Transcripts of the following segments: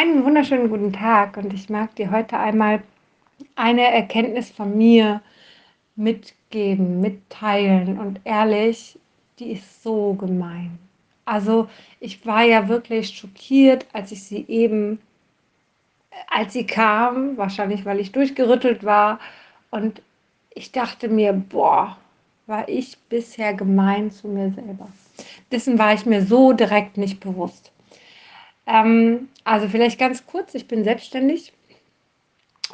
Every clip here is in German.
Einen wunderschönen guten Tag und ich mag dir heute einmal eine Erkenntnis von mir mitgeben, mitteilen und ehrlich, die ist so gemein. Also ich war ja wirklich schockiert, als ich sie eben, als sie kam, wahrscheinlich weil ich durchgerüttelt war und ich dachte mir, boah, war ich bisher gemein zu mir selber. Dessen war ich mir so direkt nicht bewusst. Ähm, also vielleicht ganz kurz, ich bin selbstständig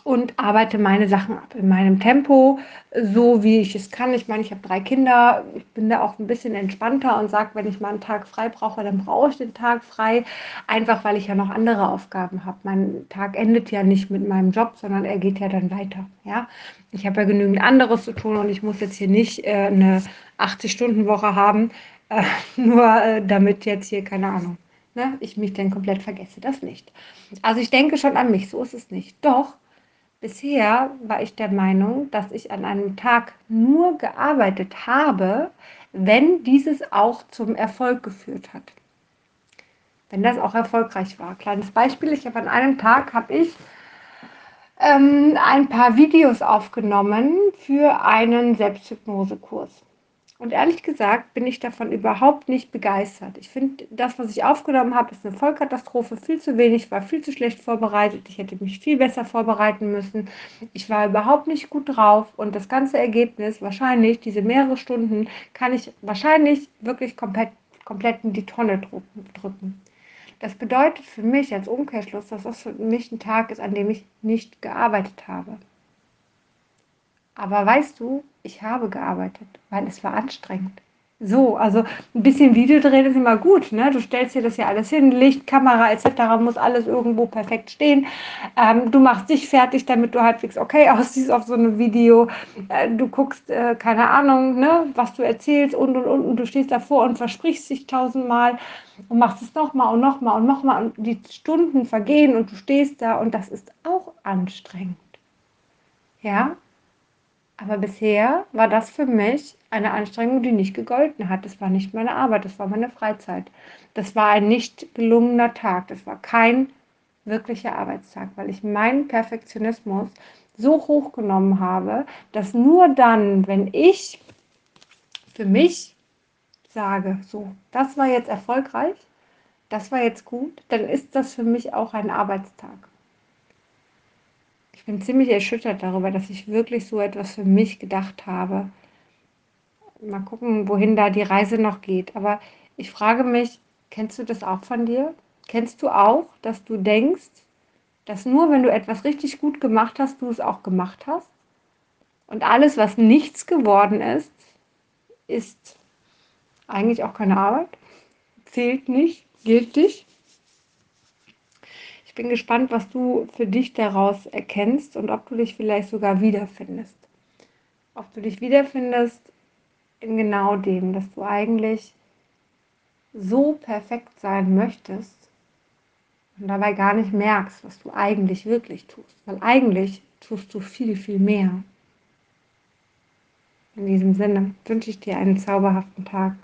und arbeite meine Sachen ab in meinem Tempo, so wie ich es kann. Ich meine, ich habe drei Kinder, ich bin da auch ein bisschen entspannter und sage, wenn ich mal einen Tag frei brauche, dann brauche ich den Tag frei, einfach weil ich ja noch andere Aufgaben habe. Mein Tag endet ja nicht mit meinem Job, sondern er geht ja dann weiter. Ja? Ich habe ja genügend anderes zu tun und ich muss jetzt hier nicht äh, eine 80-Stunden-Woche haben, äh, nur äh, damit jetzt hier, keine Ahnung, ne, ich mich dann komplett vergesse. Das nicht. Also ich denke schon an mich, so ist es nicht. Doch bisher war ich der Meinung, dass ich an einem Tag nur gearbeitet habe, wenn dieses auch zum Erfolg geführt hat. Wenn das auch erfolgreich war. Kleines Beispiel, ich habe an einem Tag habe ich ähm, ein paar Videos aufgenommen für einen Selbsthypnosekurs. Und ehrlich gesagt bin ich davon überhaupt nicht begeistert. Ich finde, das, was ich aufgenommen habe, ist eine Vollkatastrophe. Viel zu wenig, war viel zu schlecht vorbereitet. Ich hätte mich viel besser vorbereiten müssen. Ich war überhaupt nicht gut drauf. Und das ganze Ergebnis, wahrscheinlich, diese mehrere Stunden, kann ich wahrscheinlich wirklich komplett, komplett in die Tonne drücken. Das bedeutet für mich als Umkehrschluss, dass das für mich ein Tag ist, an dem ich nicht gearbeitet habe. Aber weißt du, ich habe gearbeitet, weil es war anstrengend. So, also ein bisschen Video drehen ist immer gut, ne? Du stellst dir das ja alles hin, Licht, Kamera etc. muss alles irgendwo perfekt stehen. Ähm, du machst dich fertig, damit du halbwegs okay aussiehst auf so einem Video. Äh, du guckst, äh, keine Ahnung, ne, was du erzählst und und und und du stehst davor und versprichst dich tausendmal und machst es nochmal und nochmal und nochmal und die Stunden vergehen und du stehst da und das ist auch anstrengend. Ja, aber bisher war das für mich eine Anstrengung, die nicht gegolten hat. Das war nicht meine Arbeit, das war meine Freizeit. Das war ein nicht gelungener Tag. Das war kein wirklicher Arbeitstag, weil ich meinen Perfektionismus so hochgenommen habe, dass nur dann, wenn ich für mich sage, so, das war jetzt erfolgreich, das war jetzt gut, dann ist das für mich auch ein Arbeitstag bin ziemlich erschüttert darüber, dass ich wirklich so etwas für mich gedacht habe. Mal gucken, wohin da die Reise noch geht. Aber ich frage mich, kennst du das auch von dir? Kennst du auch, dass du denkst, dass nur wenn du etwas richtig gut gemacht hast, du es auch gemacht hast? Und alles, was nichts geworden ist, ist eigentlich auch keine Arbeit, zählt nicht, gilt nicht bin gespannt, was du für dich daraus erkennst und ob du dich vielleicht sogar wiederfindest. Ob du dich wiederfindest in genau dem, dass du eigentlich so perfekt sein möchtest und dabei gar nicht merkst, was du eigentlich wirklich tust. Weil eigentlich tust du viel, viel mehr. In diesem Sinne wünsche ich dir einen zauberhaften Tag.